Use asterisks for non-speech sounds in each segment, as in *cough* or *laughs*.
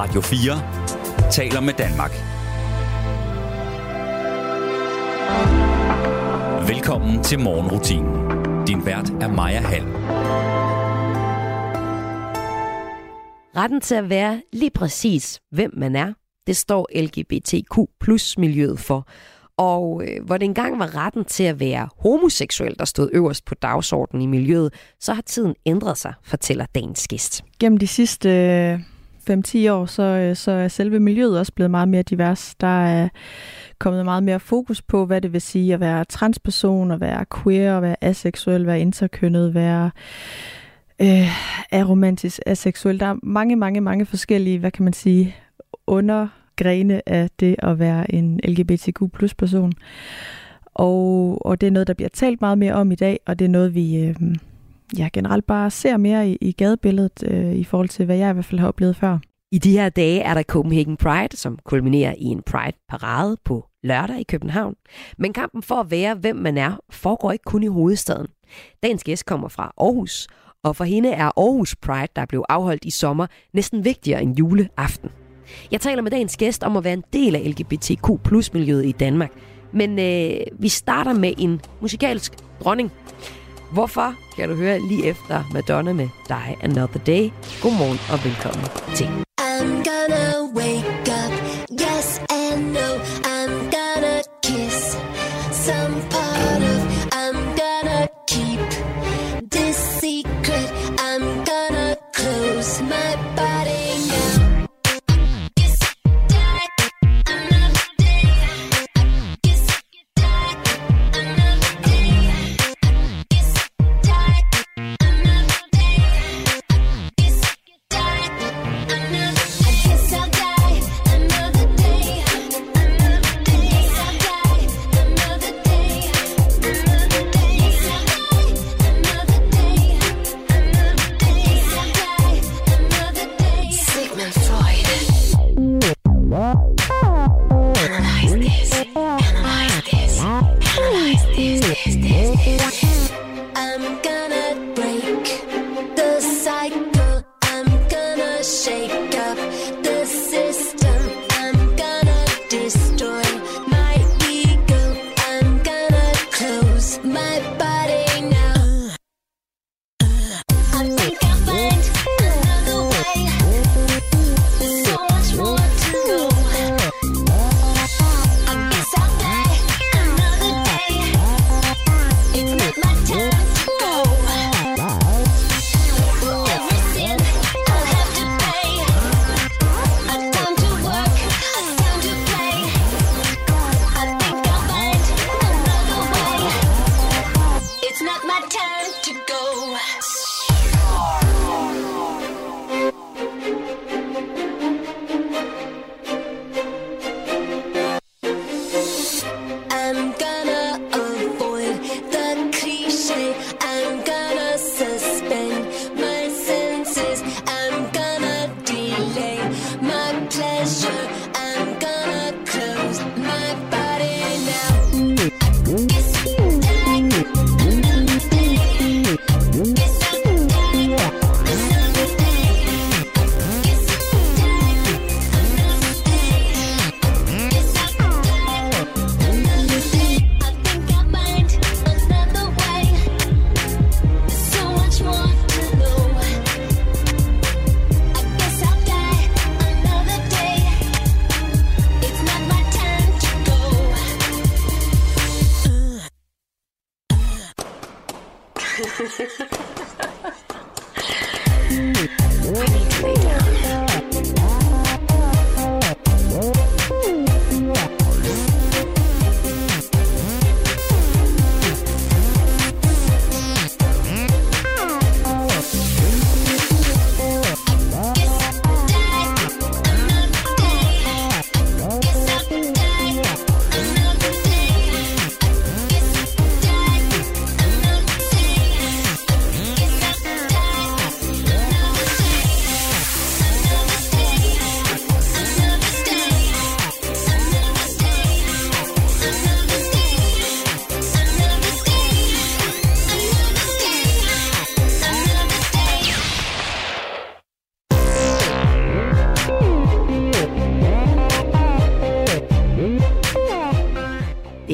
Radio 4 taler med Danmark. Velkommen til morgenrutinen. Din vært er Maja Hall. Retten til at være lige præcis, hvem man er, det står LGBTQ plus miljøet for. Og øh, hvor det engang var retten til at være homoseksuel, der stod øverst på dagsordenen i miljøet, så har tiden ændret sig, fortæller dagens gæst. Gennem de sidste 5-10 år, så, øh, så er selve miljøet også blevet meget mere divers. Der er kommet meget mere fokus på, hvad det vil sige at være transperson, at være queer, at være aseksuel, være interkønnet, være øh, aromantisk, aseksuel. Der er mange, mange, mange forskellige, hvad kan man sige, undergrene af det at være en LGBTQ plus person. Og, og det er noget, der bliver talt meget mere om i dag, og det er noget, vi øh, ja, generelt bare ser mere i, i gadebilledet øh, i forhold til, hvad jeg i hvert fald har oplevet før. I de her dage er der Copenhagen Pride, som kulminerer i en Pride-parade på lørdag i København. Men kampen for at være, hvem man er, foregår ikke kun i hovedstaden. Dagens gæst kommer fra Aarhus, og for hende er Aarhus Pride, der blev afholdt i sommer, næsten vigtigere end juleaften. Jeg taler med dagens gæst om at være en del af LGBTQ plus miljøet i Danmark. Men øh, vi starter med en musikalsk dronning. Hvorfor kan du høre lige efter Madonna med Die Another Day. Godmorgen og velkommen til. I'm gonna wake up, yes and no,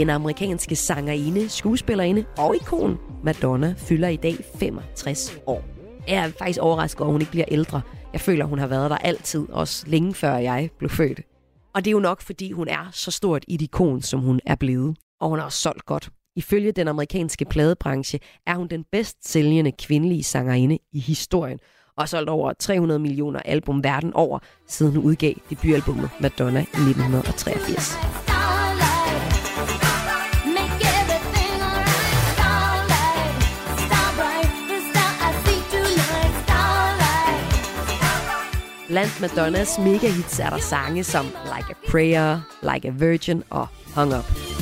Den amerikanske sangerinde, skuespillerinde og ikon Madonna fylder i dag 65 år. Jeg er faktisk overrasket over, at hun ikke bliver ældre. Jeg føler, hun har været der altid, også længe før jeg blev født. Og det er jo nok, fordi hun er så stort et ikon, som hun er blevet. Og hun har også solgt godt. Ifølge den amerikanske pladebranche er hun den bedst sælgende kvindelige sangerinde i historien, og har solgt over 300 millioner album verden over, siden hun udgav debutalbummet Madonna i 1983. Blandt Madonnas megahits er der sange som Like a Prayer, Like a Virgin og Hung Up.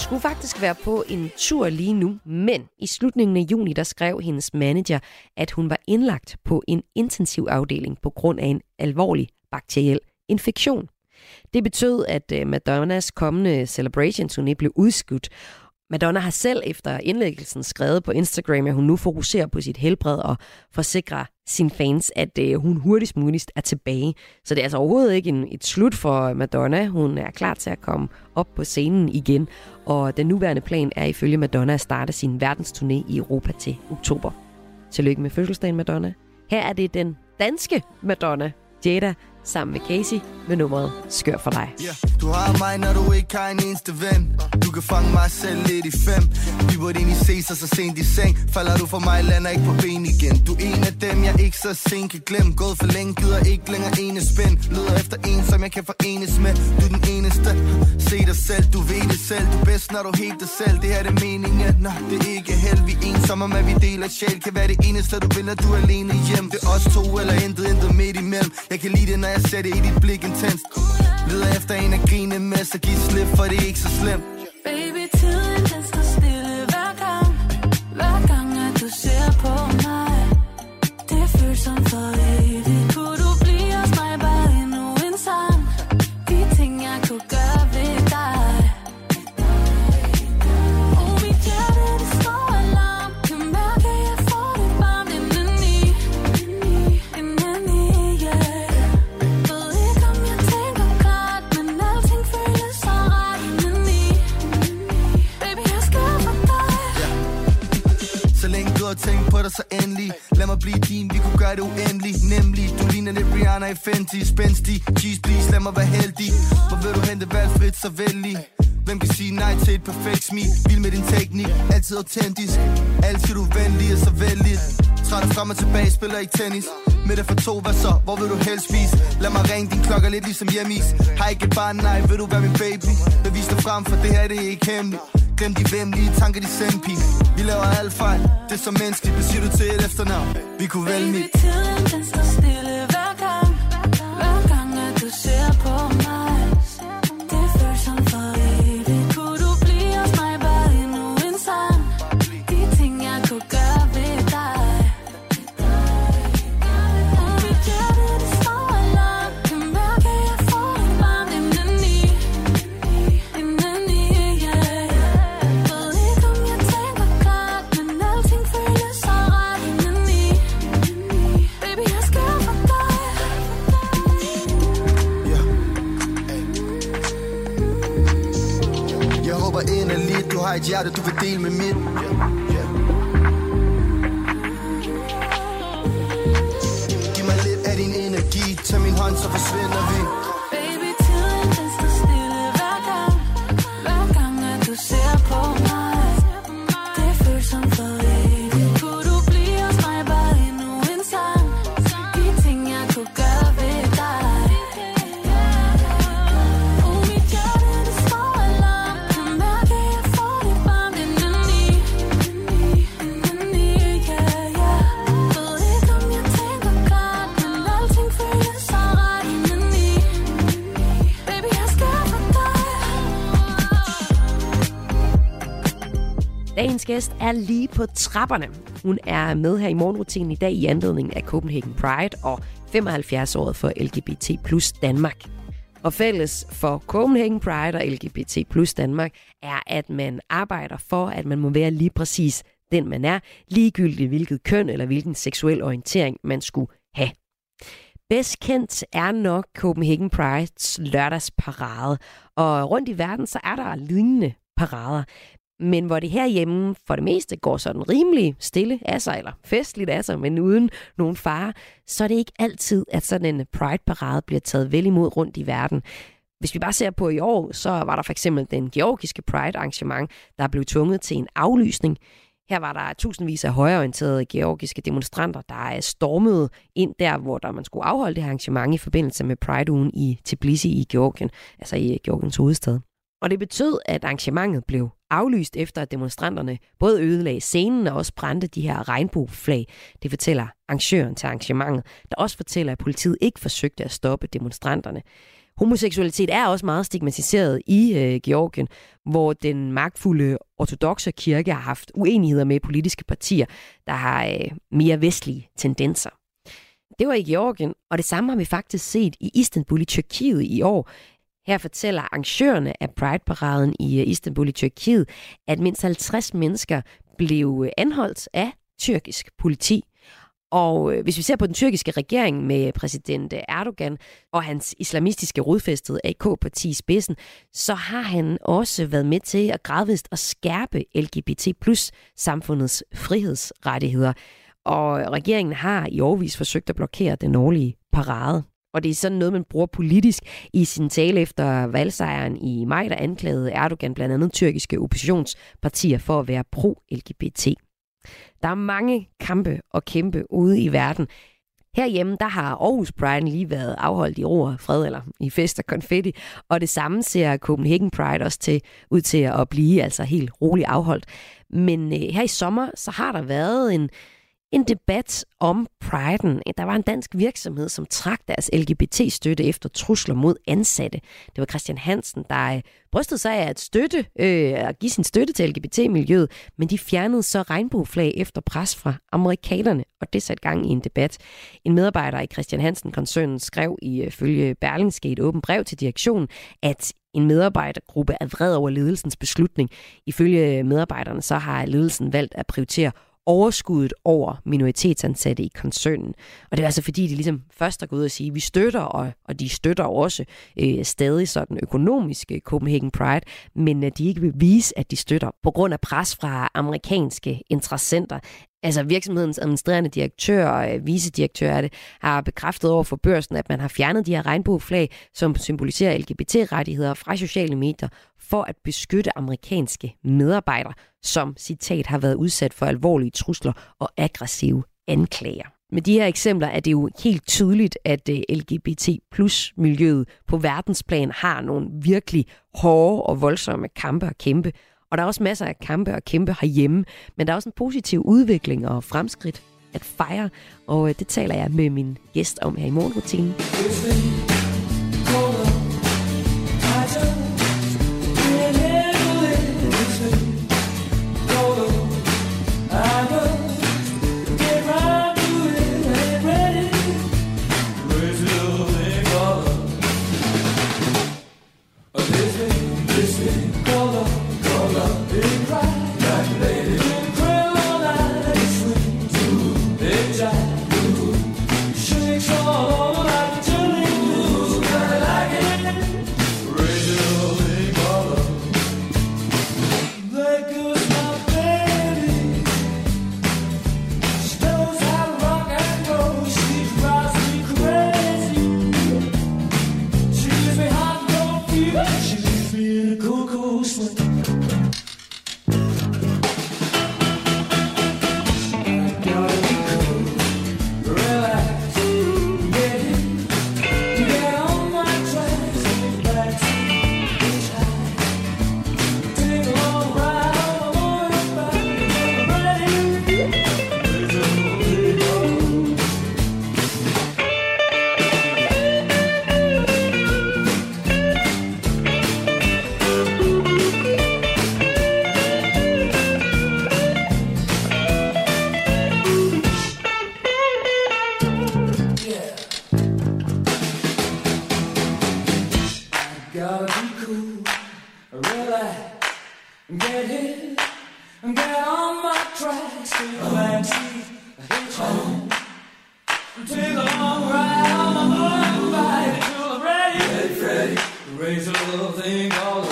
Skulle faktisk være på en tur lige nu, men i slutningen af juni, der skrev hendes manager, at hun var indlagt på en intensiv afdeling på grund af en alvorlig bakteriel infektion. Det betød, at øh, Madonnas kommende celebration turné blev udskudt, Madonna har selv efter indlæggelsen skrevet på Instagram, at hun nu fokuserer på sit helbred og forsikrer sine fans, at øh, hun hurtigst muligt er tilbage. Så det er altså overhovedet ikke en, et slut for Madonna. Hun er klar til at komme op på scenen igen. Og den nuværende plan er ifølge Madonna at starte sin verdensturné i Europa til oktober. Tillykke med fødselsdagen, Madonna. Her er det den danske Madonna, Jada, sammen med Casey med nummeret Skør for dig. Yeah. Du har mig, når du ikke har en eneste ven. Du kan fange mig selv lidt i fem. Vi burde egentlig ses og så sent i seng. Falder du for mig, lander ikke på ben igen. Du er en af dem, jeg ikke så sent kan glemme. Gået for længe, gider ikke længere ene spænd. Leder efter en, som jeg kan forenes med. Du er den eneste. Se dig selv, du ved det selv. Du er bedst, når du helt dig selv. Det her er det meningen, nå, det er ikke held. Vi er ensomme, men vi deler sjæl. Kan være det eneste, du vil, når du er alene hjem. Det er os to eller intet, intet midt imellem. Jeg kan lide det, når jeg ser det i dit blik intenst. Leder efter en at grine med, så giv slip, for det er ikke så slemt. Baby, tiden den står stille hver gang. Hver gang, at du ser på mig. Det føles som for dig, så endelig. Lad mig blive din, vi kunne gøre det uendeligt. Nemlig, du ligner lidt Rihanna i Fenty. Spændstig, cheese please, lad mig være heldig. Hvor vil du hente valgfrit, så vældig Hvem kan sige nej til et perfekt smil? Vild med din teknik, altid autentisk. Altid du venlig og så vældigt Træt frem og tilbage, spiller ikke tennis. Med det for to, hvad så? Hvor vil du helst spise? Lad mig ringe din klokke lidt ligesom hjemmeis. Har ikke et barn, nej, vil du være min baby? Bevis dig frem, for det her det er ikke hemmeligt. Glem de vemmelige tanker, de sendpi Vi laver alle fejl, det er så menneskeligt. Hvad siger du til et efternavn? Vi kunne vælge mit. Inderligt, du et hjerte, du vil dele med mit. Dagens gæst er lige på trapperne. Hun er med her i morgenrutinen i dag i anledning af Copenhagen Pride og 75-året for LGBT plus Danmark. Og fælles for Copenhagen Pride og LGBT plus Danmark er, at man arbejder for, at man må være lige præcis den, man er, ligegyldigt hvilket køn eller hvilken seksuel orientering man skulle have. Bedst kendt er nok Copenhagen Prides lørdagsparade, og rundt i verden så er der lignende parader. Men hvor det herhjemme for det meste går sådan rimelig stille af sig, eller festligt af sig, men uden nogen fare, så er det ikke altid, at sådan en Pride-parade bliver taget vel imod rundt i verden. Hvis vi bare ser på i år, så var der for eksempel den georgiske Pride-arrangement, der blev tvunget til en aflysning. Her var der tusindvis af højreorienterede georgiske demonstranter, der øh, stormede ind der, hvor der man skulle afholde det her arrangement i forbindelse med Pride-ugen i Tbilisi i Georgien, altså i øh, Georgiens hovedstad. Og det betød, at arrangementet blev aflyst efter, at demonstranterne både ødelagde scenen og også brændte de her regnbueflag. Det fortæller arrangøren til arrangementet, der også fortæller, at politiet ikke forsøgte at stoppe demonstranterne. Homoseksualitet er også meget stigmatiseret i øh, Georgien, hvor den magtfulde ortodoxe kirke har haft uenigheder med politiske partier, der har øh, mere vestlige tendenser. Det var i Georgien, og det samme har vi faktisk set i Istanbul i Tyrkiet i år. Her fortæller arrangørerne af Pride-paraden i øh, Istanbul i Tyrkiet, at mindst 50 mennesker blev øh, anholdt af tyrkisk politi. Og øh, hvis vi ser på den tyrkiske regering med præsident Erdogan og hans islamistiske rodfæstede AK-parti i spidsen, så har han også været med til at gradvist at skærpe LGBT plus samfundets frihedsrettigheder. Og regeringen har i årvis forsøgt at blokere den årlige parade. Og det er sådan noget, man bruger politisk i sin tale efter valgsejren i maj, der anklagede Erdogan blandt andet tyrkiske oppositionspartier for at være pro-LGBT. Der er mange kampe og kæmpe ude i verden. Herhjemme, der har Aarhus Pride lige været afholdt i ro og fred, eller i fest og konfetti, og det samme ser Copenhagen Pride også til, ud til at blive altså helt roligt afholdt. Men øh, her i sommer, så har der været en, en debat om priden. Der var en dansk virksomhed, som trak deres LGBT-støtte efter trusler mod ansatte. Det var Christian Hansen, der øh, brystede sig af at støtte, øh, at give sin støtte til LGBT-miljøet, men de fjernede så regnbueflag efter pres fra amerikanerne, og det satte gang i en debat. En medarbejder i Christian Hansen-koncernen skrev i øh, følge Berlingske et åbent brev til direktionen, at en medarbejdergruppe er vred over ledelsens beslutning. Ifølge øh, medarbejderne så har ledelsen valgt at prioritere overskuddet over minoritetsansatte i koncernen. Og det er altså fordi, de ligesom først er gået ud og sige, at vi støtter, og, og de støtter også øh, stadig sådan økonomiske øh, Copenhagen Pride, men at de ikke vil vise, at de støtter på grund af pres fra amerikanske interessenter. Altså virksomhedens administrerende direktør og øh, vicedirektør er det, har bekræftet over for børsen, at man har fjernet de her regnbueflag, som symboliserer LGBT-rettigheder fra sociale medier, for at beskytte amerikanske medarbejdere, som citat har været udsat for alvorlige trusler og aggressive anklager. Med de her eksempler er det jo helt tydeligt, at øh, LGBT plus miljøet på verdensplan har nogle virkelig hårde og voldsomme kampe at kæmpe. Og der er også masser af kampe og kæmpe herhjemme, men der er også en positiv udvikling og fremskridt at fejre, og øh, det taler jeg med min gæst om her i morgenrutinen. Gotta be cool, relax, get hit, get on my tracks, take oh. my teeth, hitch oh. Take a long ride on my motorbike until I'm ready. Get ready, raise a little thing called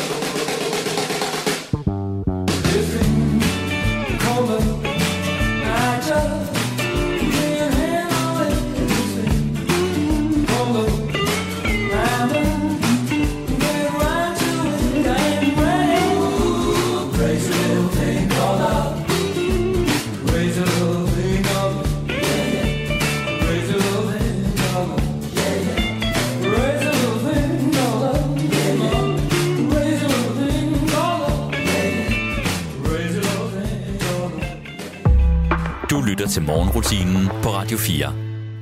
lytter til morgenrutinen på Radio 4.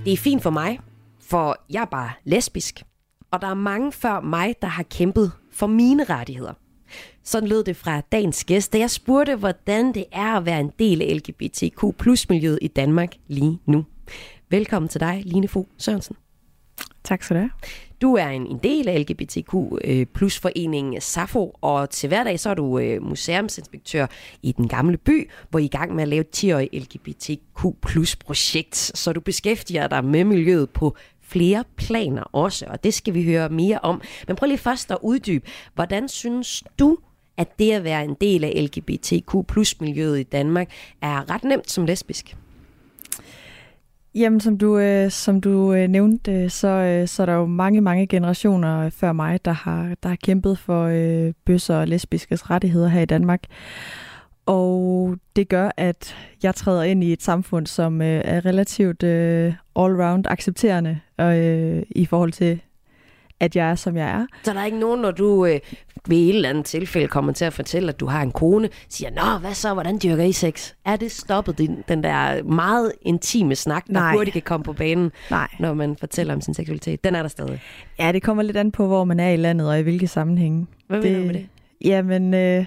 Det er fint for mig, for jeg er bare lesbisk. Og der er mange før mig, der har kæmpet for mine rettigheder. Sådan lød det fra dagens gæst, da jeg spurgte, hvordan det er at være en del af LGBTQ plus miljøet i Danmark lige nu. Velkommen til dig, Line Fogh Sørensen. Tak skal du have. Du er en, en del af LGBTQ øh, plus foreningen SAFO, og til hverdag så er du øh, museumsinspektør i den gamle by, hvor I er i gang med at lave et 10-årig LGBTQ plus projekt. Så du beskæftiger dig med miljøet på flere planer også, og det skal vi høre mere om. Men prøv lige først at uddybe, hvordan synes du, at det at være en del af LGBTQ plus miljøet i Danmark er ret nemt som lesbisk? Jamen, som du, øh, som du øh, nævnte, øh, så, øh, så er der jo mange, mange generationer før mig, der har, der har kæmpet for øh, bøsser og lesbiskes rettigheder her i Danmark. Og det gør, at jeg træder ind i et samfund, som øh, er relativt øh, all-round accepterende øh, i forhold til, at jeg er, som jeg er. Så der er ikke nogen, når du øh, ved et eller andet tilfælde kommer til at fortælle, at du har en kone, siger, Nå, hvad så, hvordan dyrker I sex? Er det stoppet, din, den der meget intime snak, der Nej. hurtigt kan komme på banen, Nej. når man fortæller om sin seksualitet? Den er der stadig. Ja, det kommer lidt an på, hvor man er i landet og i hvilke sammenhænge. Hvad mener du med det? Jamen, øh,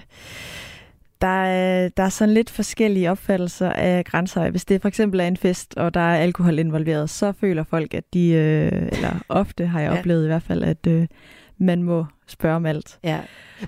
der, er, der er sådan lidt forskellige opfattelser af grænser. Hvis det for eksempel er en fest, og der er alkohol involveret, så føler folk, at de, øh, eller ofte har jeg Ja. oplevet i hvert fald, at øh, man må spørge om alt. Ja.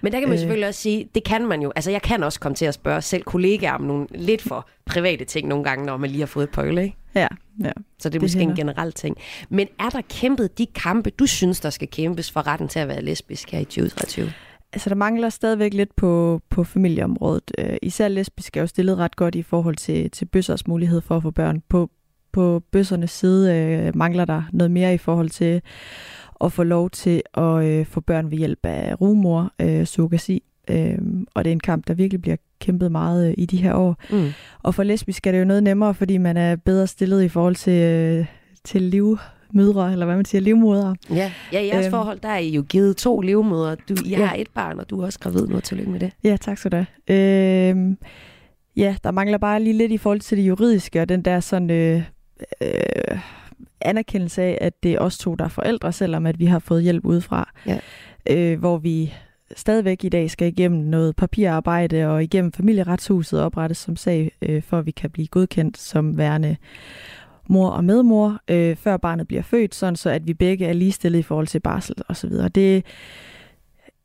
Men der kan man Øh. selvfølgelig også sige, det kan man jo. Altså, jeg kan også komme til at spørge selv kollegaer om nogle lidt for private ting nogle gange, når man lige har fået et pøl, ikke? Ja, ja. Så det er Det måske hænder. en generel ting. Men er der kæmpet de kampe, du synes, der skal kæmpes for retten til at være lesbisk her i 2023? Altså, der mangler stadigvæk lidt på, på familieområdet. Øh, især lesbiske er jo stillet ret godt i forhold til, til bøssers mulighed for at få børn. På, på bøssernes side øh, mangler der noget mere i forhold til at få lov til at øh, få børn ved hjælp af rumor, øh, surrogasi. Øh, og det er en kamp, der virkelig bliver kæmpet meget øh, i de her år. Mm. Og for lesbisk er det jo noget nemmere, fordi man er bedre stillet i forhold til, øh, til livmødre, eller hvad man siger, livmodere. Ja, ja i jeres Øhm. forhold, der er I jo givet to livmødre. Du, I Ja. har et barn, og du er også gravid nu. Tillykke med det. Ja, tak skal du have. Øhm, ja, der mangler bare lige lidt i forhold til det juridiske, og den der sådan øh, øh, anerkendelse af, at det er os to, der er forældre, selvom at vi har fået hjælp udefra. Ja. Øh, hvor vi stadigvæk i dag skal igennem noget papirarbejde og igennem familieretshuset oprettes som sag, øh, for at vi kan blive godkendt som værende mor og medmor, øh, før barnet bliver født, sådan så at vi begge er ligestillet i forhold til barsel og så videre. Det,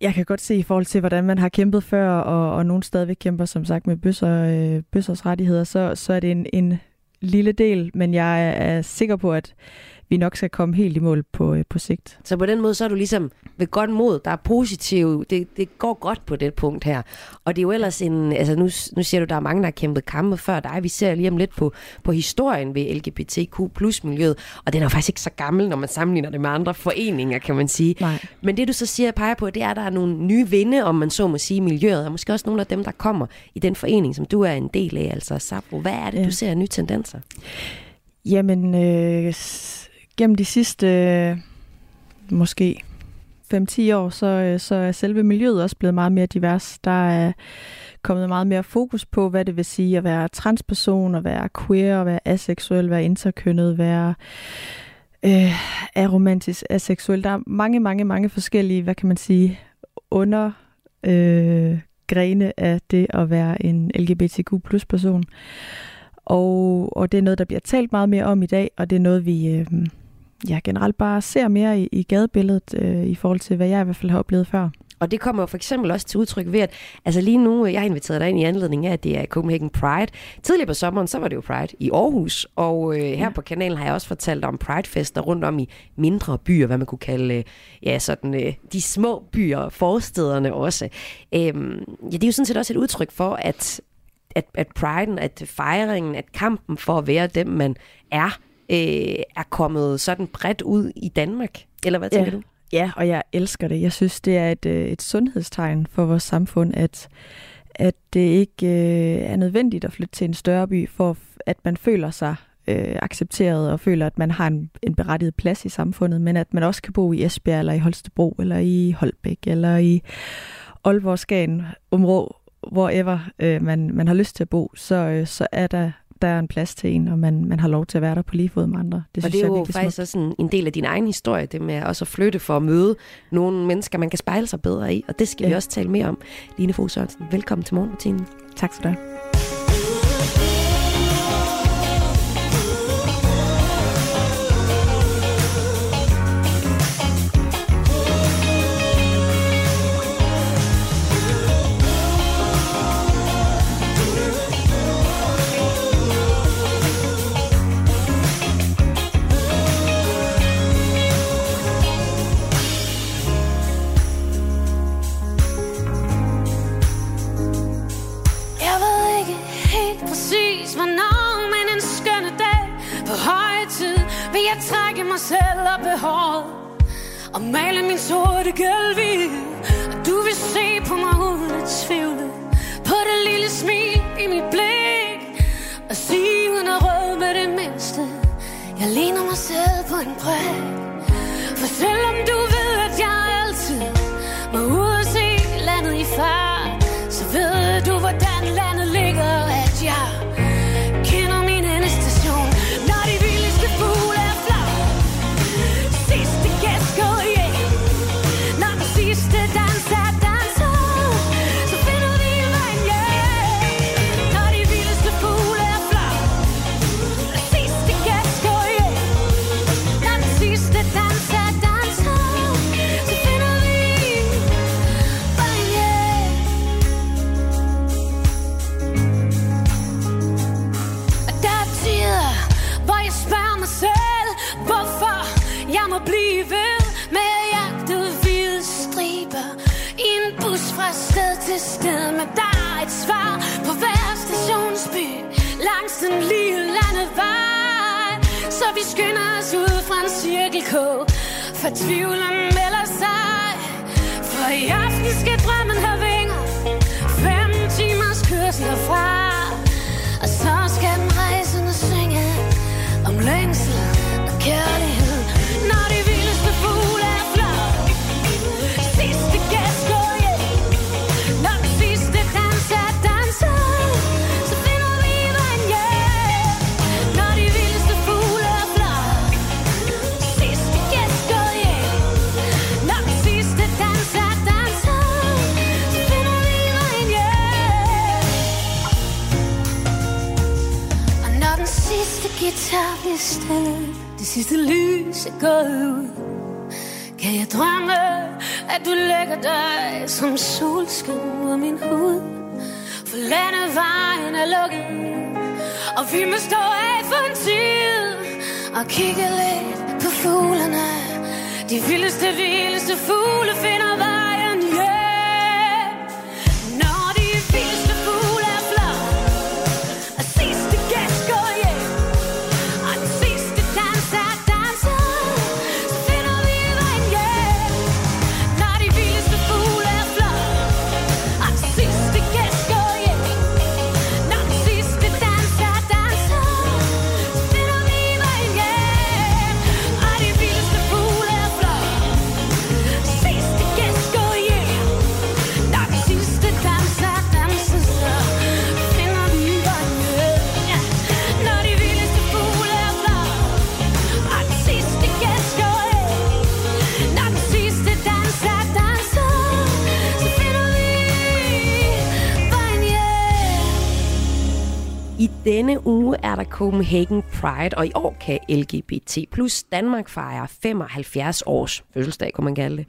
jeg kan godt se i forhold til, hvordan man har kæmpet før, og, og nogen stadigvæk kæmper, som sagt, med bøsser, øh, bøssers rettigheder, så, så er det en, en lille del, men jeg er, er sikker på, at vi nok skal komme helt i mål på, øh, på sigt. Så på den måde, så er du ligesom ved godt mod. Der er positiv. Det, det går godt på det punkt her. Og det er jo ellers en... Altså nu, nu siger du, der er mange, der har kæmpet kampe før dig. Vi ser lige om lidt på, på historien ved LGBTQ plus miljøet. Og den er jo faktisk ikke så gammel, når man sammenligner det med andre foreninger, kan man sige. Nej. Men det du så siger peger på, det er, at der er nogle nye vinde, om man så må sige, i miljøet. Og måske også nogle af dem, der kommer i den forening, som du er en del af, altså Sabro. Hvad er det, Ja. du ser af nye tendenser? Jamen, øh, gennem de sidste øh, måske 5-10 år, så, øh, så er selve miljøet også blevet meget mere divers. Der er kommet meget mere fokus på, hvad det vil sige at være transperson, at være queer, at være aseksuel, være interkønnet, være øh, aromantisk, aseksuel. Der er mange, mange, mange forskellige, hvad kan man sige, under øh, grene af det at være en LGBTQ plus person. Og, og det er noget, der bliver talt meget mere om i dag, og det er noget, vi øh, ja, generelt bare ser mere i, i gadebilledet øh, i forhold til, hvad jeg i hvert fald har oplevet før. Og det kommer jo for eksempel også til udtryk ved, at altså lige nu, jeg har inviteret dig ind i anledning af, at det er Copenhagen Pride. Tidligere på sommeren, så var det jo Pride i Aarhus, og øh, her ja. på kanalen har jeg også fortalt om Pride-fester rundt om i mindre byer, hvad man kunne kalde øh, ja, sådan, øh, de små byer, forstederne også. Øhm, ja, det er jo sådan set også et udtryk for, at, at, at priden, at fejringen, at kampen for at være dem, man er, øh, er kommet sådan bredt ud i Danmark. Eller hvad tænker Ja. du? Ja, og jeg elsker det. Jeg synes, det er et, øh, et sundhedstegn for vores samfund, at, at det ikke øh, er nødvendigt at flytte til en større by, for at man føler sig øh, accepteret og føler, at man har en, en berettiget plads i samfundet, men at man også kan bo i Esbjerg, eller i Holstebro, eller i Holbæk, eller i Aalborg, Skagen, Områ, wherever øh, man, man har lyst til at bo, så, øh, så er der, der er en plads til en, og man, man har lov til at være der på lige fod med andre. Det og synes det er jeg jo virkelig faktisk smukt. også en, en del af din egen historie, det med også at flytte for at møde nogle mennesker, man kan spejle sig bedre i. Og det skal ja. vi også tale mere om. Line Fogh Sørensen, velkommen til morgenrutinen. Tak skal du have. Mig selv og i og male min sorte gulv hvid. Og du vil se på mig uden at tvivle på det lille smil i mit blik og sige uden at røde med det mindste. Jeg ligner mig selv på en prik. For selvom du ved, at jeg altid må ud og se landet i far, så ved du, hvordan landet ligger, at jeg skynder os ud fra en cirkelkog, for tvivlen melder sig. For i aften skal drømmen have vinger, fem timers kørsel fra. Sidste guitar bliver Det sidste lys er gået ud. Kan jeg drømme At du lægger dig Som solskin mod min hud? For landevejen er lukket Og vi må stå af for en tid Og kigge lidt på fuglene. De vildeste, vildeste fugle Finder vej. Denne uge er der Copenhagen Pride, og i år kan LGBT plus Danmark fejre 75 års fødselsdag, kunne man kalde det.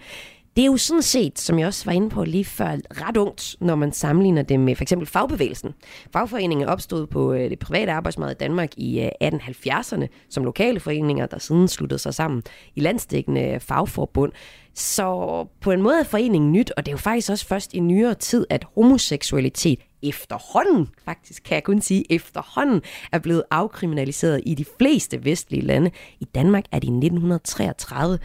Det er jo sådan set, som jeg også var inde på lige før, ret ungt, når man sammenligner det med for eksempel fagbevægelsen. Fagforeningen opstod på øh, det private arbejdsmarked i Danmark i øh, 1870'erne som lokale foreninger, der siden sluttede sig sammen i landstækkende fagforbund. Så på en måde er foreningen nyt, og det er jo faktisk også først i nyere tid, at homoseksualitet efterhånden, faktisk kan jeg kun sige efterhånden, er blevet afkriminaliseret i de fleste vestlige lande. I Danmark er det i 1933.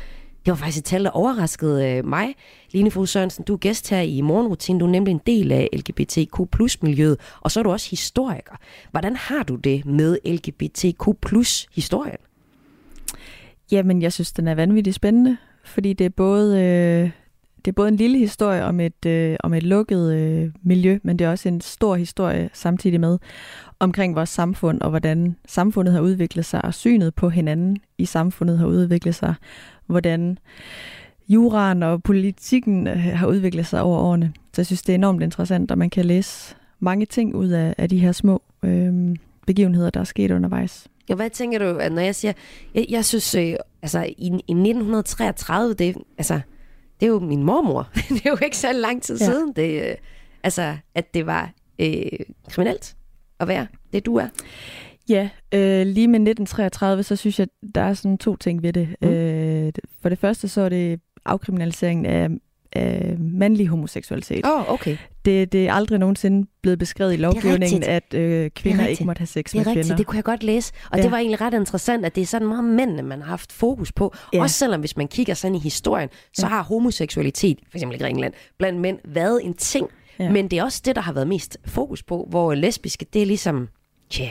Det var faktisk et tal, der overraskede øh, mig. Line Fogh Sørensen, du er gæst her i Morgenrutinen. Du er nemlig en del af LGBTQ miljøet, og så er du også historiker. Hvordan har du det med LGBTQ historien? Jamen, jeg synes, den er vanvittigt spændende, fordi det er både, øh, det er både en lille historie om et, øh, om et lukket øh, miljø, men det er også en stor historie samtidig med omkring vores samfund, og hvordan samfundet har udviklet sig, og synet på hinanden i samfundet har udviklet sig, hvordan juraen og politikken øh, har udviklet sig over årene. Så jeg synes, det er enormt interessant, og man kan læse mange ting ud af, af de her små øh, begivenheder, der er sket undervejs. Ja, hvad tænker du, når jeg siger, jeg, jeg synes, øh, altså i, i 1933, det, altså, det er jo min mormor. *laughs* det er jo ikke så lang tid Ja. siden, det, øh, altså, at det var øh, kriminelt at være det, du er. Ja, øh, lige med 1933, så synes jeg, der er sådan to ting ved det. Mm. Øh, for det første, så er det afkriminaliseringen af, af mandlig homoseksualitet. Åh, oh, okay. Det, det er aldrig nogensinde blevet beskrevet i lovgivningen, at øh, kvinder ikke måtte have sex Det er med rigtigt, kvinder. det kunne jeg godt læse. Og Ja. det var egentlig ret interessant, at det er sådan meget mændene, man har haft fokus på. Ja. Ja. Også selvom hvis man kigger sådan i historien, så Ja. har homoseksualitet, for eksempel i Grækenland, blandt mænd været en ting. Ja. Ja. Men det er også det, der har været mest fokus på, hvor lesbiske, det er ligesom, tja,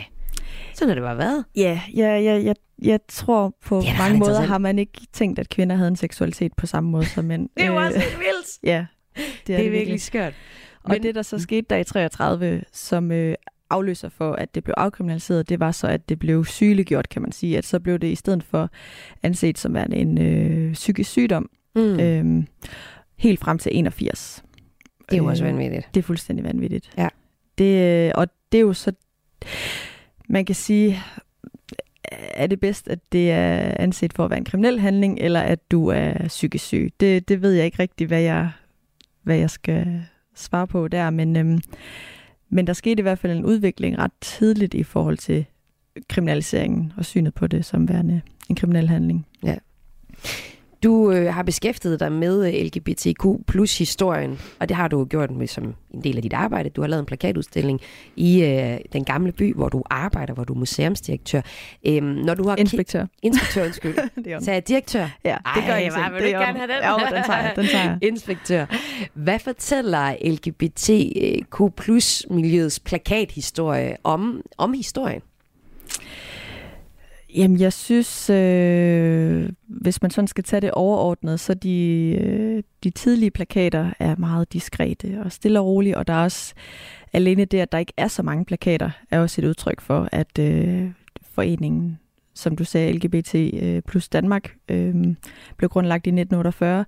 sådan har det bare været. Ja, ja, ja, jeg, jeg tror på da mange måder har man ikke tænkt, at kvinder havde en seksualitet på samme måde som mænd. *laughs* Det er jo Øh, også helt vildt. Ja, det er, Det er det virkelig skørt. Og Men- det, der så skete der i 33, som øh, afløser for, at det blev afkriminaliseret, det var så, at det blev sygeliggjort, kan man sige. At så blev det i stedet for anset som værende en øh, psykisk sygdom, Mm. mm. øh, helt frem til 81. Det er jo også Øh, vanvittigt. Det er fuldstændig vanvittigt. Ja. Det, øh, og det er jo så, man kan sige, er det bedst, at det er anset for at være en kriminel handling, eller at du er psykisk syg? Det, det ved jeg ikke rigtigt, hvad jeg, hvad jeg skal svare på der, men, øhm, men der skete i hvert fald en udvikling ret tidligt i forhold til kriminaliseringen og synet på det som værende en kriminel handling. Ja. Du øh, har beskæftiget dig med øh, LGBTQ plus historien, og det har du gjort med som en del af dit arbejde. Du har lavet en plakatudstilling i øh, den gamle by, hvor du arbejder, hvor du er museumsdirektør. Øhm, når du har Inspektør. inspektør, undskyld. *laughs* det Så er jeg direktør? Ja, det Ej, gør jeg hvor vil du ikke gerne have den? Ja, den tager jeg. Den tager jeg. *laughs* Inspektør. Hvad fortæller LGBTQ plus miljøets plakathistorie om, om historien? Jamen, jeg synes, øh, hvis man sådan skal tage det overordnet, så de, øh, de tidlige plakater er meget diskrete og stille og rolige, og der er også alene det, at der ikke er så mange plakater, er også et udtryk for, at øh, foreningen, som du sagde, LGBT øh, plus Danmark, øh, blev grundlagt i 1948,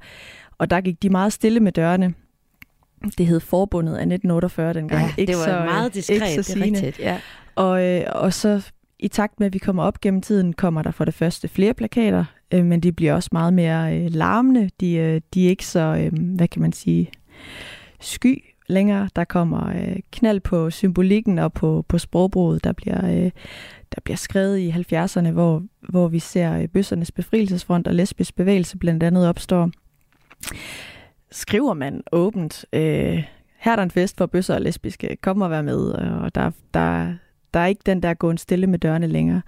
og der gik de meget stille med dørene. Det hed Forbundet af 1948 dengang. det var så, øh, meget diskret, ikke så det er rigtigt. Ja. Og, øh, og så i takt med, at vi kommer op gennem tiden, kommer der for det første flere plakater, øh, men de bliver også meget mere øh, larmende. De, øh, de er ikke så, øh, hvad kan man sige, sky længere. Der kommer øh, knald på symbolikken og på, på sprogbruget. Der bliver, øh, der bliver skrevet i 70'erne, hvor, hvor vi ser øh, bøssernes befrielsesfront og lesbisk bevægelse blandt andet opstår. Skriver man åbent, øh, her er der en fest for bøsser og lesbiske, kom og vær med, og der, der, der er ikke den der gåen stille med dørene længere.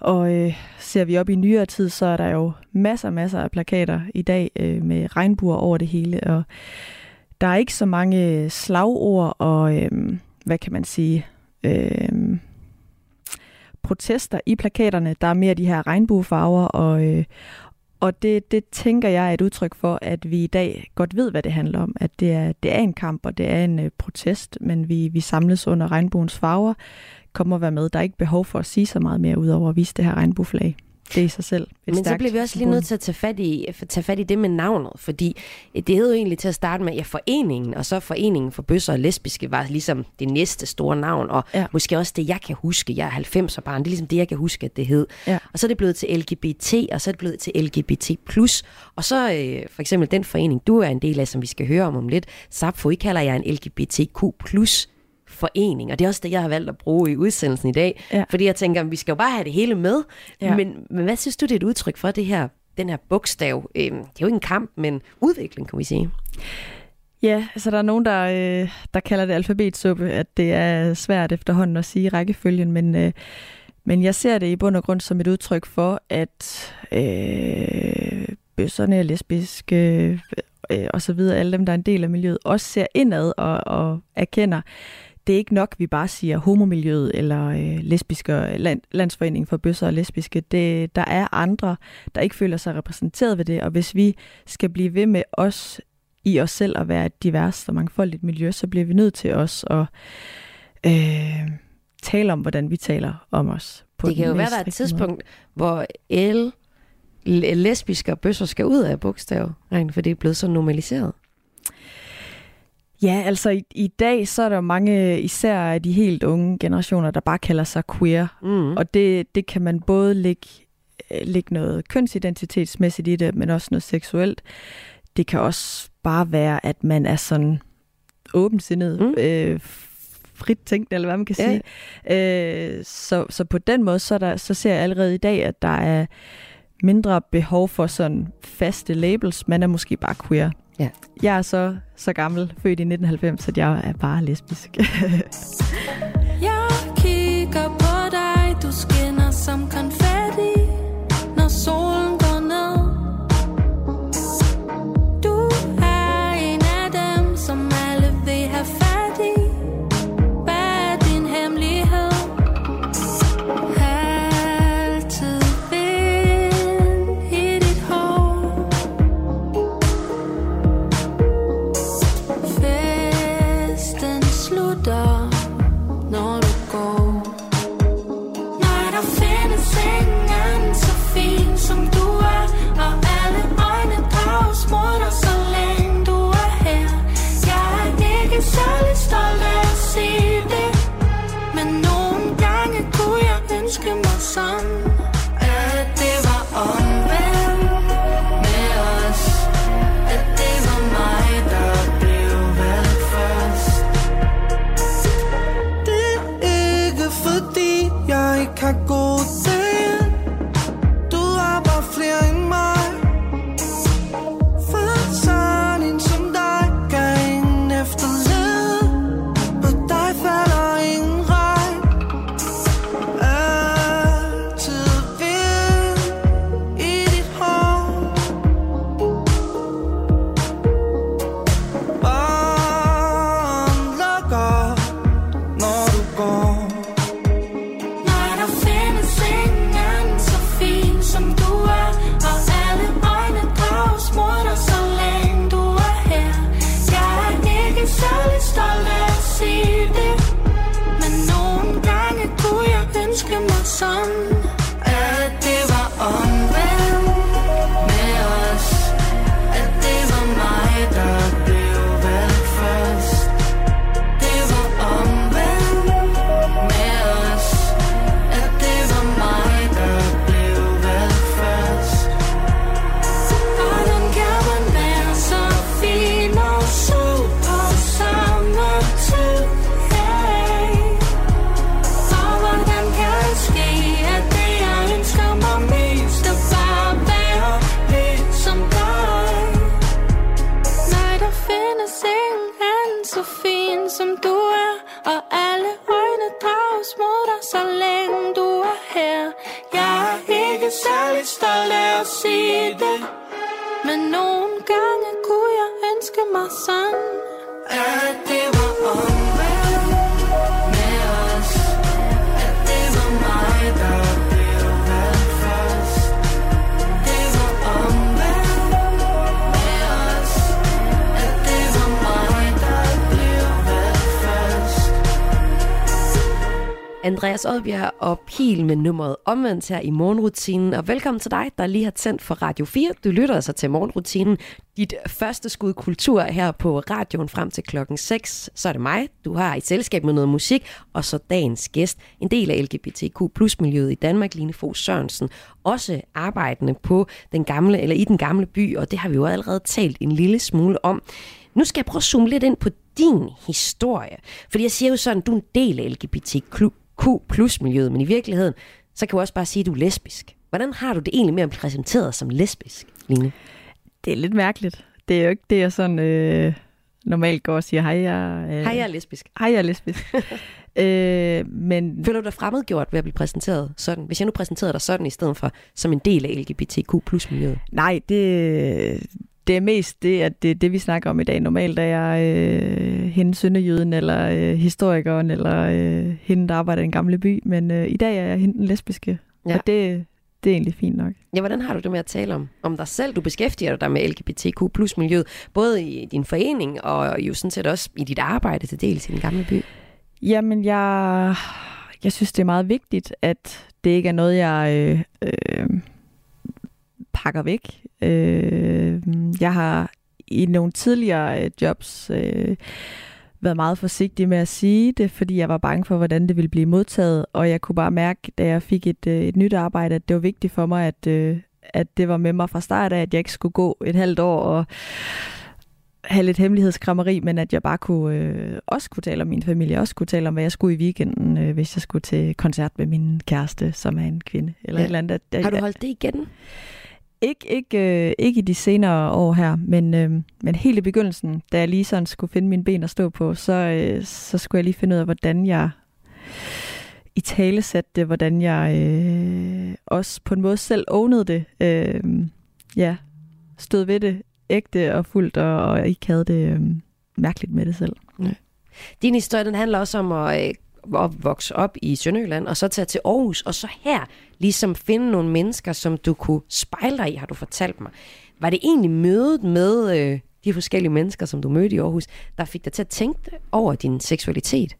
Og øh, ser vi op i nyere tid, så er der jo masser og masser af plakater i dag øh, med regnbuer over det hele, og der er ikke så mange øh, slagord og, øh, hvad kan man sige, øh, protester i plakaterne. Der er mere de her regnbuefarver, og, øh, og det, det tænker jeg er et udtryk for, at vi i dag godt ved, hvad det handler om. At det er, det er en kamp, og det er en øh, protest, men vi, vi samles under regnbuens farver, kommer og være med. Der er ikke behov for at sige så meget mere, udover at vise det her regnbueflag. det er i sig selv et Men så bliver vi også lige nødt til at tage fat, i, tage fat i det med navnet, fordi det hed jo egentlig til at starte med, ja, foreningen, og så foreningen for bøsser og lesbiske var ligesom det næste store navn, og ja. måske også det, jeg kan huske. Jeg er 90'er barn, det er ligesom det, jeg kan huske, at det hed. Ja. Og så er det blevet til LGBT, og så er det blevet til LGBT+. Og så øh, for eksempel den forening, du er en del af, som vi skal høre om om lidt, Sapfo, I kalder jeg en LGBTQ+, forening, og det er også det, jeg har valgt at bruge i udsendelsen i dag, Ja. fordi jeg tænker, vi skal jo bare have det hele med, Ja. men, men hvad synes du, det er et udtryk for, det her, den her bogstav? Øhm, det er jo ikke en kamp, men udvikling, kan vi sige. Ja, altså der er nogen, der, øh, der kalder det alfabetsuppe, at det er svært efterhånden at sige rækkefølgen, men, øh, men jeg ser det i bund og grund som et udtryk for, at øh, bøsserne, lesbiske øh, og så videre, alle dem, der er en del af miljøet, også ser indad og, og erkender, det er ikke nok, vi bare siger homomiljøet eller øh, lesbiske land, landsforeningen for bøsser og lesbiske. Det, der er andre, der ikke føler sig repræsenteret ved det, og hvis vi skal blive ved med os i os selv at være et divers og mangfoldigt miljø, så bliver vi nødt til os at øh, tale om, hvordan vi taler om os. På det kan jo være, der er et rigtige måde. tidspunkt, hvor L, lesbiske og bøsser skal ud af bogstav, for det er blevet så normaliseret. Ja, altså i, i dag, så er der mange, især de helt unge generationer, der bare kalder sig queer. Mm. Og det, det kan man både lægge, øh, lægge noget kønsidentitetsmæssigt i det, men også noget seksuelt. Det kan også bare være, at man er sådan åbensindet, Mm. øh, frit tænkt, eller hvad man kan sige. Øh, så, så på den måde, så, er der, så ser jeg allerede i dag, at der er mindre behov for sådan faste labels. Man er måske bare queer. Ja. Jeg er så, så gammel, født i 1990, at jeg er bare lesbisk. *laughs* dark. Andreas Oddbjerg og Pil med nummeret omvendt her i morgenrutinen. Og velkommen til dig, der lige har tændt for Radio 4. Du lytter altså til morgenrutinen. Dit første skud kultur her på radioen frem til klokken 6. Så er det mig. Du har et selskab med noget musik. Og så dagens gæst, en del af LGBTQ plus miljøet i Danmark, Line Fogh Sørensen. Også arbejdende på den gamle, eller i den gamle by, og det har vi jo allerede talt en lille smule om. Nu skal jeg prøve at zoome lidt ind på din historie. Fordi jeg siger jo sådan, du er en del af LGBTQ plus miljøet, men i virkeligheden, så kan du også bare sige, at du er lesbisk. Hvordan har du det egentlig med at blive præsenteret som lesbisk, Line? Det er lidt mærkeligt. Det er jo ikke det, jeg sådan øh, normalt går og siger, hej, jeg, øh, Hej, jeg er lesbisk. hej, jeg er lesbisk. *laughs* øh, men Føler du dig fremmedgjort ved at blive præsenteret sådan? Hvis jeg nu præsenterede dig sådan i stedet for som en del af LGBTQ plus miljøet. nej, det, det er mest det, at det er det, vi snakker om i dag. Normalt er jeg øh, hende sønderjyden, eller øh, historikeren, eller øh, hende, der arbejder i den gamle by. Men øh, i dag er jeg hende den lesbiske. Ja. Og det, det er egentlig fint nok. Ja, hvordan har du det med at tale om, om dig selv? Du beskæftiger dig med LGBTQ plus miljøet, både i din forening og jo sådan set også i dit arbejde til dels i den gamle by. Jamen, jeg, jeg synes, det er meget vigtigt, at det ikke er noget, jeg øh, øh, pakker væk. Øh, jeg har i nogle tidligere øh, jobs øh, været meget forsigtig med at sige det, fordi jeg var bange for, hvordan det ville blive modtaget, og jeg kunne bare mærke, da jeg fik et, øh, et nyt arbejde, at det var vigtigt for mig, at, øh, at det var med mig fra start af, at jeg ikke skulle gå et halvt år og have lidt hemmelighedskrammeri, men at jeg bare kunne, øh, også kunne tale om min familie, også kunne tale om, hvad jeg skulle i weekenden, øh, hvis jeg skulle til koncert med min kæreste, som er en kvinde, eller Ja. et eller andet. At, Har du holdt det igen? Ikke, ikke, øh, ikke i de senere år her, men, øh, men helt i begyndelsen, da jeg lige sådan skulle finde mine ben at stå på, så, øh, så skulle jeg lige finde ud af, hvordan jeg i tale satte det, hvordan jeg øh, også på en måde selv ownede det. Øh, ja, stod ved det ægte og fuldt, og, og ikke havde det øh, mærkeligt med det selv. Din historie, den handler også om at, øh, at vokse op i Sønderjylland, og så tage til Aarhus, og så her ligesom finde nogle mennesker, som du kunne spejle dig i, har du fortalt mig. Var det egentlig mødet med øh, de forskellige mennesker, som du mødte i Aarhus, der fik dig til at tænke over din seksualitet?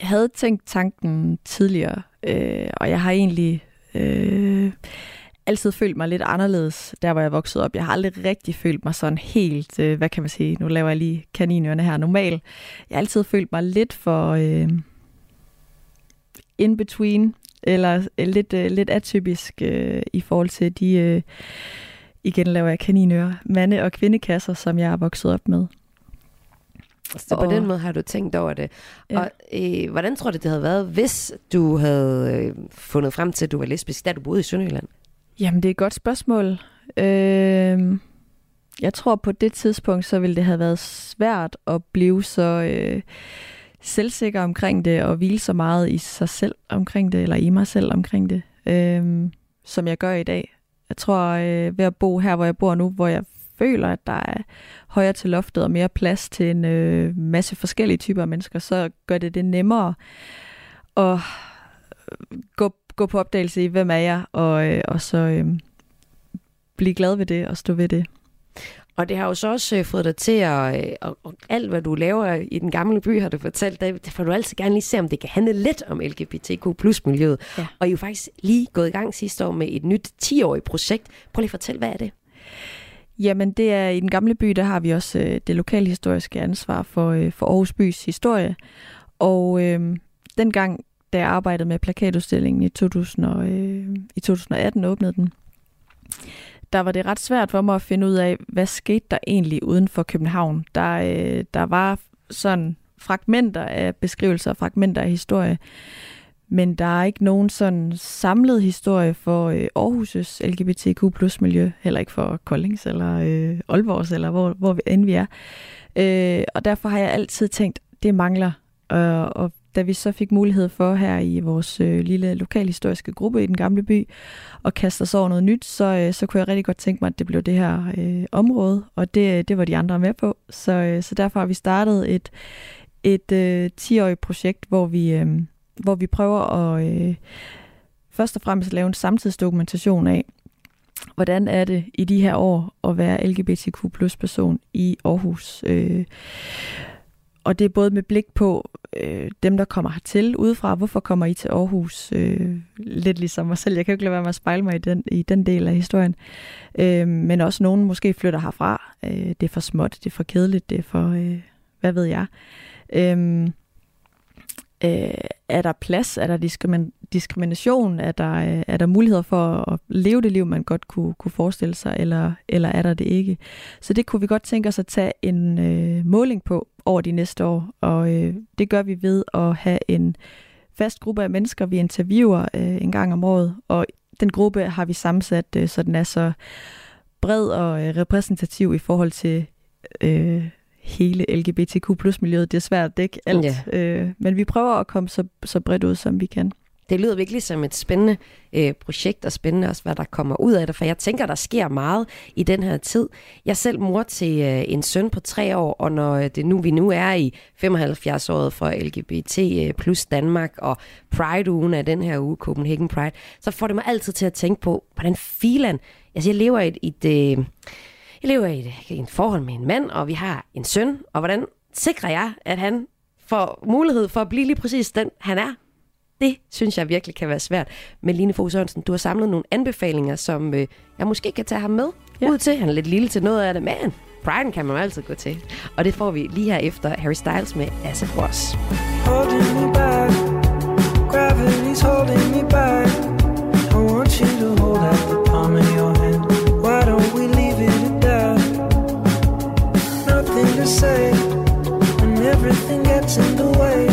Jeg havde tænkt tanken tidligere, øh, og jeg har egentlig øh, altid følt mig lidt anderledes, der hvor jeg voksede op. Jeg har aldrig rigtig følt mig sådan helt, øh, hvad kan man sige, nu laver jeg lige kaninørene her normal. Jeg har altid følt mig lidt for øh, in between, eller øh, lidt, øh, lidt atypisk øh, i forhold til de, øh, igen laver jeg kaninører, mande- og kvindekasser, som jeg er vokset op med. Så på Og- den måde har du tænkt over det. Ja. Og øh, hvordan tror du, det havde været, hvis du havde øh, fundet frem til, at du var lesbisk, da du boede i Sønderjylland? Jamen, det er et godt spørgsmål. Øh, jeg tror på det tidspunkt, så ville det have været svært at blive så øh, selvsikker omkring det, og hvile så meget i sig selv omkring det, eller i mig selv omkring det, øh, som jeg gør i dag. Jeg tror, øh, ved at bo her, hvor jeg bor nu, hvor jeg føler, at der er højere til loftet og mere plads til en øh, masse forskellige typer af mennesker, så gør det det nemmere at gå, gå på opdagelse i, hvem er jeg, og, øh, og så øh, blive glad ved det og stå ved det. Og det har jo så også øh, fået dig til at, øh, og, og alt hvad du laver i den gamle by, har du fortalt, det, det får du altid gerne lige se, om det kan handle lidt om LGBTQ plus miljøet. Ja. Og I er jo faktisk lige gået i gang sidste år med et nyt 10-årigt projekt. Prøv lige at fortælle, hvad er det? Jamen, det er i den gamle by, der har vi også øh, det lokalhistoriske ansvar for, øh, for Aarhus bys historie. Og øh, dengang, da jeg arbejdede med plakatudstillingen i, 2000 og, øh, i 2018, åbnede den, der var det ret svært for mig at finde ud af, hvad skete der egentlig uden for København. Der, øh, der var sådan fragmenter af beskrivelser, fragmenter af historie, men der er ikke nogen sådan samlet historie for øh, Aarhus' LGBTQ plus miljø, heller ikke for Koldings eller øh, Aalborgs, eller hvor, hvor vi end vi er. Øh, og derfor har jeg altid tænkt, det mangler. Øh, og da vi så fik mulighed for her i vores øh, lille lokalhistoriske gruppe i den gamle by, at kaste os over noget nyt, så, øh, så kunne jeg rigtig godt tænke mig, at det blev det her øh, område, og det, øh, det var de andre med på. Så, øh, så derfor har vi startet et, et øh, 10-årigt projekt, hvor vi, øh, hvor vi prøver at øh, først og fremmest lave en samtidsdokumentation af, hvordan er det i de her år at være LGBTQ plus person i Aarhus. Øh, og det er både med blik på øh, dem, der kommer hertil udefra. Hvorfor kommer I til Aarhus? Øh, lidt ligesom mig selv. Jeg kan jo ikke lade være med at spejle mig i den, i den del af historien. Øh, men også nogen måske flytter herfra. Øh, det er for småt, det er for kedeligt, det er for, øh, hvad ved jeg. Øh, øh, er der plads? Er der diskrimin- diskrimination? Er der, øh, er der muligheder for at leve det liv, man godt kunne, kunne forestille sig, eller, eller er der det ikke? Så det kunne vi godt tænke os at tage en øh, måling på over de næste år, og øh, det gør vi ved at have en fast gruppe af mennesker, vi interviewer øh, en gang om året, og den gruppe har vi sammensat, øh, så den er så bred og øh, repræsentativ i forhold til øh, hele LGBTQ plus miljøet. Det er svært at dække alt, Ja. øh, men vi prøver at komme så, så bredt ud, som vi kan. Det lyder virkelig som et spændende øh, projekt, og spændende også, hvad der kommer ud af det, for jeg tænker, der sker meget i den her tid. Jeg er selv mor til øh, en søn på tre år, og når det nu vi nu er i 75-året for LGBT øh, plus Danmark, og Pride-ugen er den her uge, Copenhagen Pride, så får det mig altid til at tænke på, hvordan filan... Altså, jeg lever i et... et øh, jeg lever i et, i et forhold med en mand, og vi har en søn, og hvordan sikrer jeg, at han får mulighed for at blive lige præcis den, han er? Det synes jeg virkelig kan være svært. Men Line Fogh Sørensen, du har samlet nogle anbefalinger, som øh, jeg måske kan tage ham med ja. Ud til. Han er lidt lille til noget af det, men Pride kan man jo altid gå til. Og det får vi lige her efter Harry Styles med As It Was. holding me back. Gravity's holding me back. I want you to hold out the palm say everything gets in the way.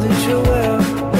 That you're well.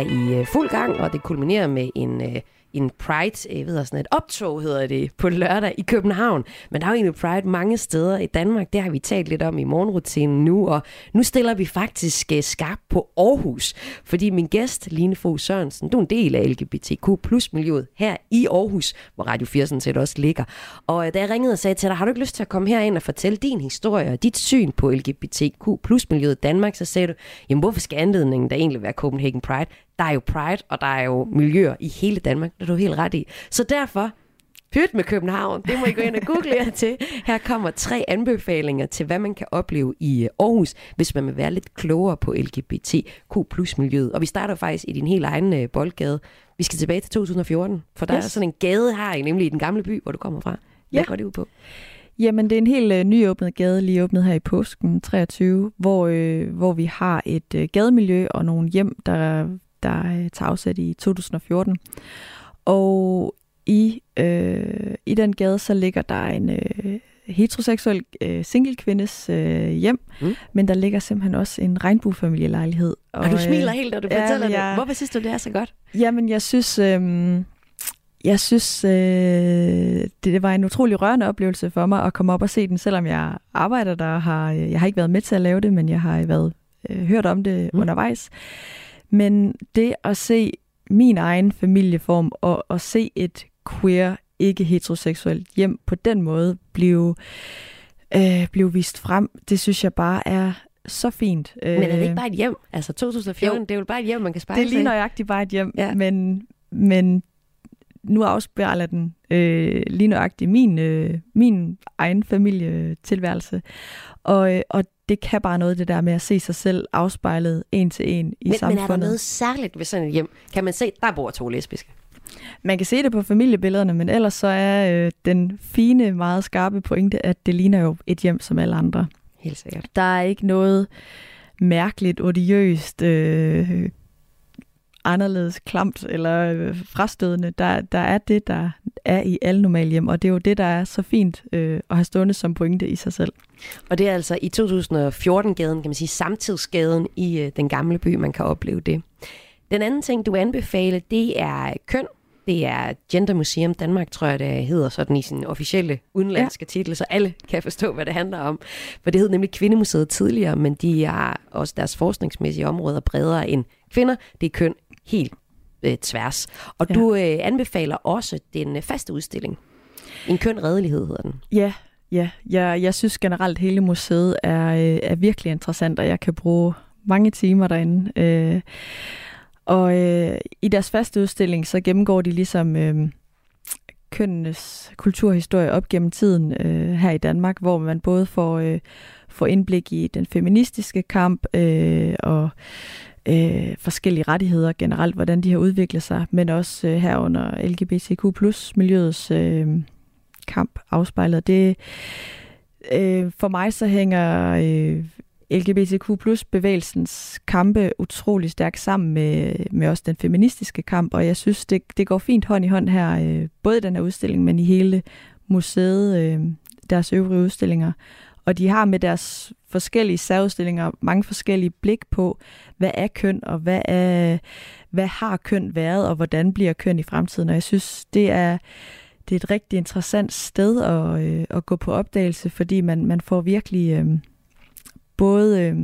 Er i øh, fuld gang, og det kulminerer med en, øh, en Pride, jeg ved sådan et optog hedder det, på lørdag i København. Men der er jo egentlig Pride mange steder i Danmark, det har vi talt lidt om i morgenrutinen nu, og nu stiller vi faktisk øh, skarp på Aarhus, fordi min gæst, Line Fogh Sørensen, du er en del af LGBTQ plus miljøet her i Aarhus, hvor Radio 4 sådan set også ligger. Og øh, da jeg ringede og sagde til dig, har du ikke lyst til at komme herind og fortælle din historie og dit syn på LGBTQ plus miljøet i Danmark, så sagde du, jamen hvorfor skal anledningen da egentlig være Copenhagen Pride? Der er jo Pride, og der er jo miljøer i hele Danmark, det er du helt ret i. Så derfor, pyt med København, det må I gå ind og google jer til. Her kommer tre anbefalinger til, hvad man kan opleve i øh, Aarhus, hvis man vil være lidt klogere på LGBTQ plus miljøet. Og vi starter faktisk i din helt egen øh, boldgade. Vi skal tilbage til 2014, for der yes. er sådan en gade her, nemlig i den gamle by, hvor du kommer fra. Hvad Ja. går det ud på? Jamen, det er en helt øh, nyåbnet gade, lige åbnet her i påsken 23, hvor, øh, hvor vi har et øh, gademiljø og nogle hjem, der, der øh, tager afsæt i 2014. Og i, øh, i den gade, så ligger der en øh, heteroseksuel øh, single-kvindes øh, hjem, Mm. men der ligger simpelthen også en regnbuefamilielejlighed. Og, og du øh, smiler helt, når du ja, fortæller jeg- det. Hvorfor synes du, det er så godt? Jamen, jeg synes, øh, jeg synes øh, det, det var en utrolig rørende oplevelse for mig at komme op og se den, selvom jeg arbejder der. Har, øh, jeg har ikke været med til at lave det, men jeg har været øh, hørt om det mm. undervejs. Men det at se min egen familieform og at se et queer, ikke heteroseksuelt hjem på den måde blive, øh, blive vist frem, det synes jeg bare er så fint. Men er det Øh, ikke bare et hjem? Altså 2014, jo. det er jo bare et hjem, man kan spejle det er lige sig nøjagtigt bare et hjem, ja. men, men nu afspejler den øh, lige nøjagtigt min, øh, min egen familietilværelse. Og, øh, og det kan bare noget, det der med at se sig selv afspejlet en til en i Men, men samfundet. er der noget særligt ved sådan et hjem? Kan man se, der bor to lesbiske? Man kan se det på familiebillederne, men ellers så er øh, den fine, meget skarpe pointe, at det ligner jo et hjem som alle andre. Helt sikkert. Der er ikke noget mærkeligt, odiøst, øh, anderledes klamt eller øh, frastødende. Der, der er det, der er i alle normale hjem, og det er jo det, der er så fint øh, at have stående som pointe i sig selv. Og det er altså i 2014-gaden, kan man sige, samtidsgaden i øh, den gamle by, man kan opleve det. Den anden ting, du anbefaler, det er køn. Det er Gender Museum Danmark, tror jeg, det hedder sådan i sin officielle udenlandske ja. titel, så alle kan forstå, hvad det handler om. For det hed nemlig Kvindemuseet tidligere, men de har også deres forskningsmæssige områder bredere end kvinder. Det er køn helt øh, tværs. Og ja. Du øh, anbefaler også den øh, faste udstilling. En køn redelighed hedder den. Ja, ja. Jeg, jeg synes generelt, at hele museet er, øh, er virkelig interessant, og jeg kan bruge mange timer derinde. Øh, og øh, i deres faste udstilling, så gennemgår de ligesom øh, kønnenes kulturhistorie op gennem tiden øh, her i Danmark, hvor man både får, øh, får indblik i den feministiske kamp øh, og øh, forskellige rettigheder generelt, hvordan de har udviklet sig, men også øh, herunder LGBTQ plus miljøets øh, kamp afspejlet. Det, øh, for mig så hænger øh, LGBTQ plus bevægelsens kampe utrolig stærkt sammen med, med også den feministiske kamp, og jeg synes, det, det går fint hånd i hånd her, øh, både i den her udstilling, men i hele museet, øh, deres øvrige udstillinger. Og de har med deres forskellige særudstillinger mange forskellige blik på, hvad er køn, og hvad, er, hvad har køn været, og hvordan bliver køn i fremtiden. Og jeg synes, det er, det er et rigtig interessant sted at, øh, at gå på opdagelse, fordi man, man får virkelig øh, både øh,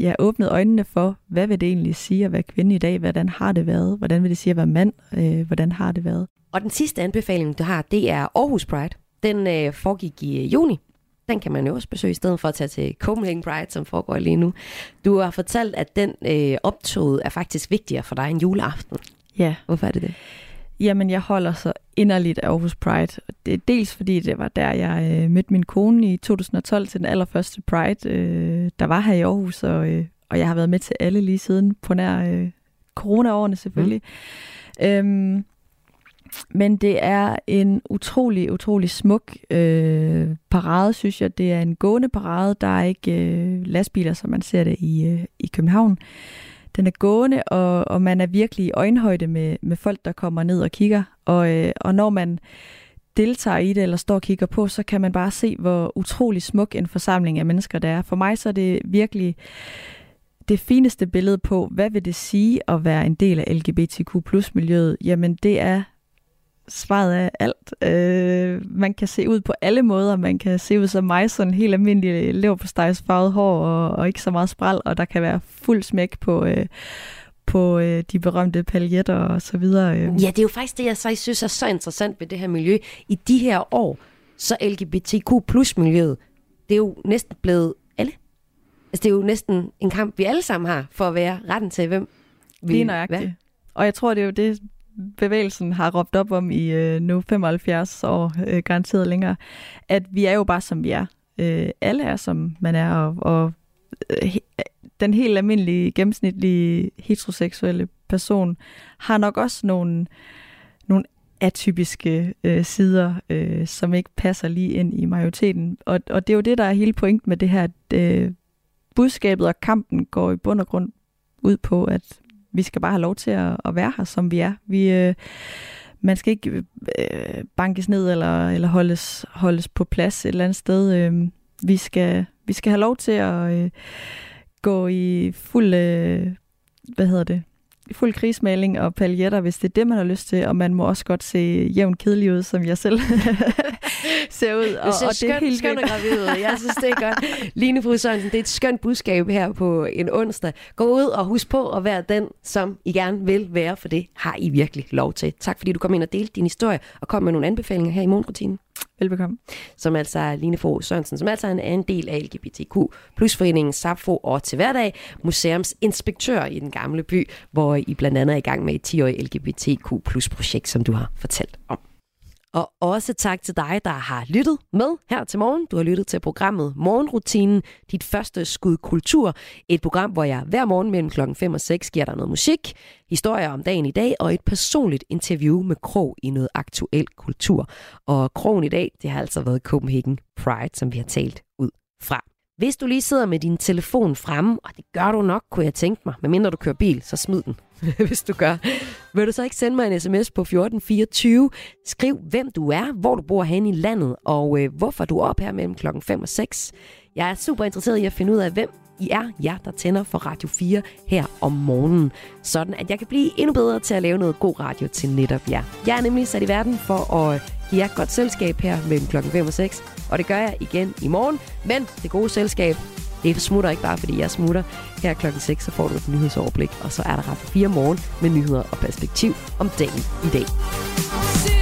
ja, åbnet øjnene for, hvad vil det egentlig sige at være kvinde i dag, hvordan har det været, hvordan vil det sige at være mand, øh, hvordan har det været. Og den sidste anbefaling, du har, det er Aarhus Pride. Den øh, foregik i øh, juni. Den kan man jo også besøge, i stedet for at tage til Copenhagen Pride, som foregår lige nu. Du har fortalt, at den øh, optog er faktisk vigtigere for dig end juleaften. Ja, Hvorfor er det det? Jamen, jeg holder så inderligt af Aarhus Pride. Det er dels fordi, det var der, jeg øh, mødte min kone i 2012 til den allerførste Pride, øh, der var her i Aarhus, og, øh, og jeg har været med til alle lige siden, på nær øh, corona-årene selvfølgelig. Mm. Øhm, men det er en utrolig, utrolig smuk øh, parade, synes jeg. Det er en gående parade. Der er ikke øh, lastbiler, som man ser det i, øh, i København. Den er gående, og, og man er virkelig i øjenhøjde med, med folk, der kommer ned og kigger. Og, øh, og når man deltager i det, eller står og kigger på, så kan man bare se, hvor utrolig smuk en forsamling af mennesker der er. For mig så er det virkelig det fineste billede på, hvad vil det sige at være en del af LGBTQ plus miljøet? Jamen det er svaret af alt. Øh, man kan se ud på alle måder. Man kan se ud som mig, sådan helt almindelig lever på farvet hår og, og ikke så meget spral, og der kan være fuld smæk på, øh, på øh, de berømte paljetter og så videre. Øh. Ja, det er jo faktisk det, jeg så synes er så interessant ved det her miljø. I de her år, så LGBTQ plus miljøet, det er jo næsten blevet alle. Altså, det er jo næsten en kamp, vi alle sammen har, for at være retten til, hvem vi Lige nøjagtigt. Og jeg tror, det er jo det, bevægelsen har råbt op om i øh, nu 75 år, øh, garanteret længere, at vi er jo bare som vi er. Øh, alle er som man er, og, og øh, den helt almindelige, gennemsnitlige heteroseksuelle person har nok også nogle, nogle atypiske øh, sider, øh, som ikke passer lige ind i majoriteten. Og, og det er jo det, der er hele pointen med det her. At, øh, budskabet og kampen går i bund og grund ud på, at vi skal bare have lov til at, at være her, som vi er. Vi, øh, man skal ikke øh, bankes ned eller, eller holdes, holdes på plads et eller andet sted. Øh, vi, skal, vi skal have lov til at øh, gå i fuld, øh, hvad hedder det, fuld krigsmaling og paljetter, hvis det er det, man har lyst til, og man må også godt se jævn kedelig ud, som jeg selv *laughs* ser ud. Og, Du ser og det er helt skøn og gravid ud. Jeg synes, det er godt. Line Fru Sørensen, det er et skønt budskab her på en onsdag. Gå ud og husk på at være den, som I gerne vil være, for det har I virkelig lov til. Tak fordi du kom ind og delte din historie og kom med nogle anbefalinger her i morgenrutinen Velbekomme. som altså er Line Fogh Sørensen, som altså er en del af LGBTQ plus foreningen Sapfo og til hverdag museumsinspektør i den gamle by, hvor i blandt andet er i gang med et 10-årigt LGBTQ plus projekt, som du har fortalt om. Og også tak til dig, der har lyttet med her til morgen. Du har lyttet til programmet Morgenrutinen, dit første skud kultur. Et program, hvor jeg hver morgen mellem klokken 5 og 6 giver dig noget musik, historier om dagen i dag og et personligt interview med Krog i noget aktuel kultur. Og Krogen i dag, det har altså været Copenhagen Pride, som vi har talt ud fra. Hvis du lige sidder med din telefon fremme, og det gør du nok, kunne jeg tænke mig, medmindre du kører bil, så smid den, *laughs* hvis du gør. Vil du så ikke sende mig en sms på 1424? Skriv, hvem du er, hvor du bor hen i landet, og øh, hvorfor du er op her mellem klokken 5 og 6. Jeg er super interesseret i at finde ud af, hvem I er, jer der tænder for Radio 4 her om morgenen. Sådan at jeg kan blive endnu bedre til at lave noget god radio til netop jer. Jeg er nemlig sat i verden for at give jer et godt selskab her mellem klokken 5 og 6. Og det gør jeg igen i morgen. Men det gode selskab, det smutter ikke bare, fordi jeg smutter. Her klokken 6, så får du et nyhedsoverblik, og så er der ret 4 morgen med nyheder og perspektiv om dagen i dag.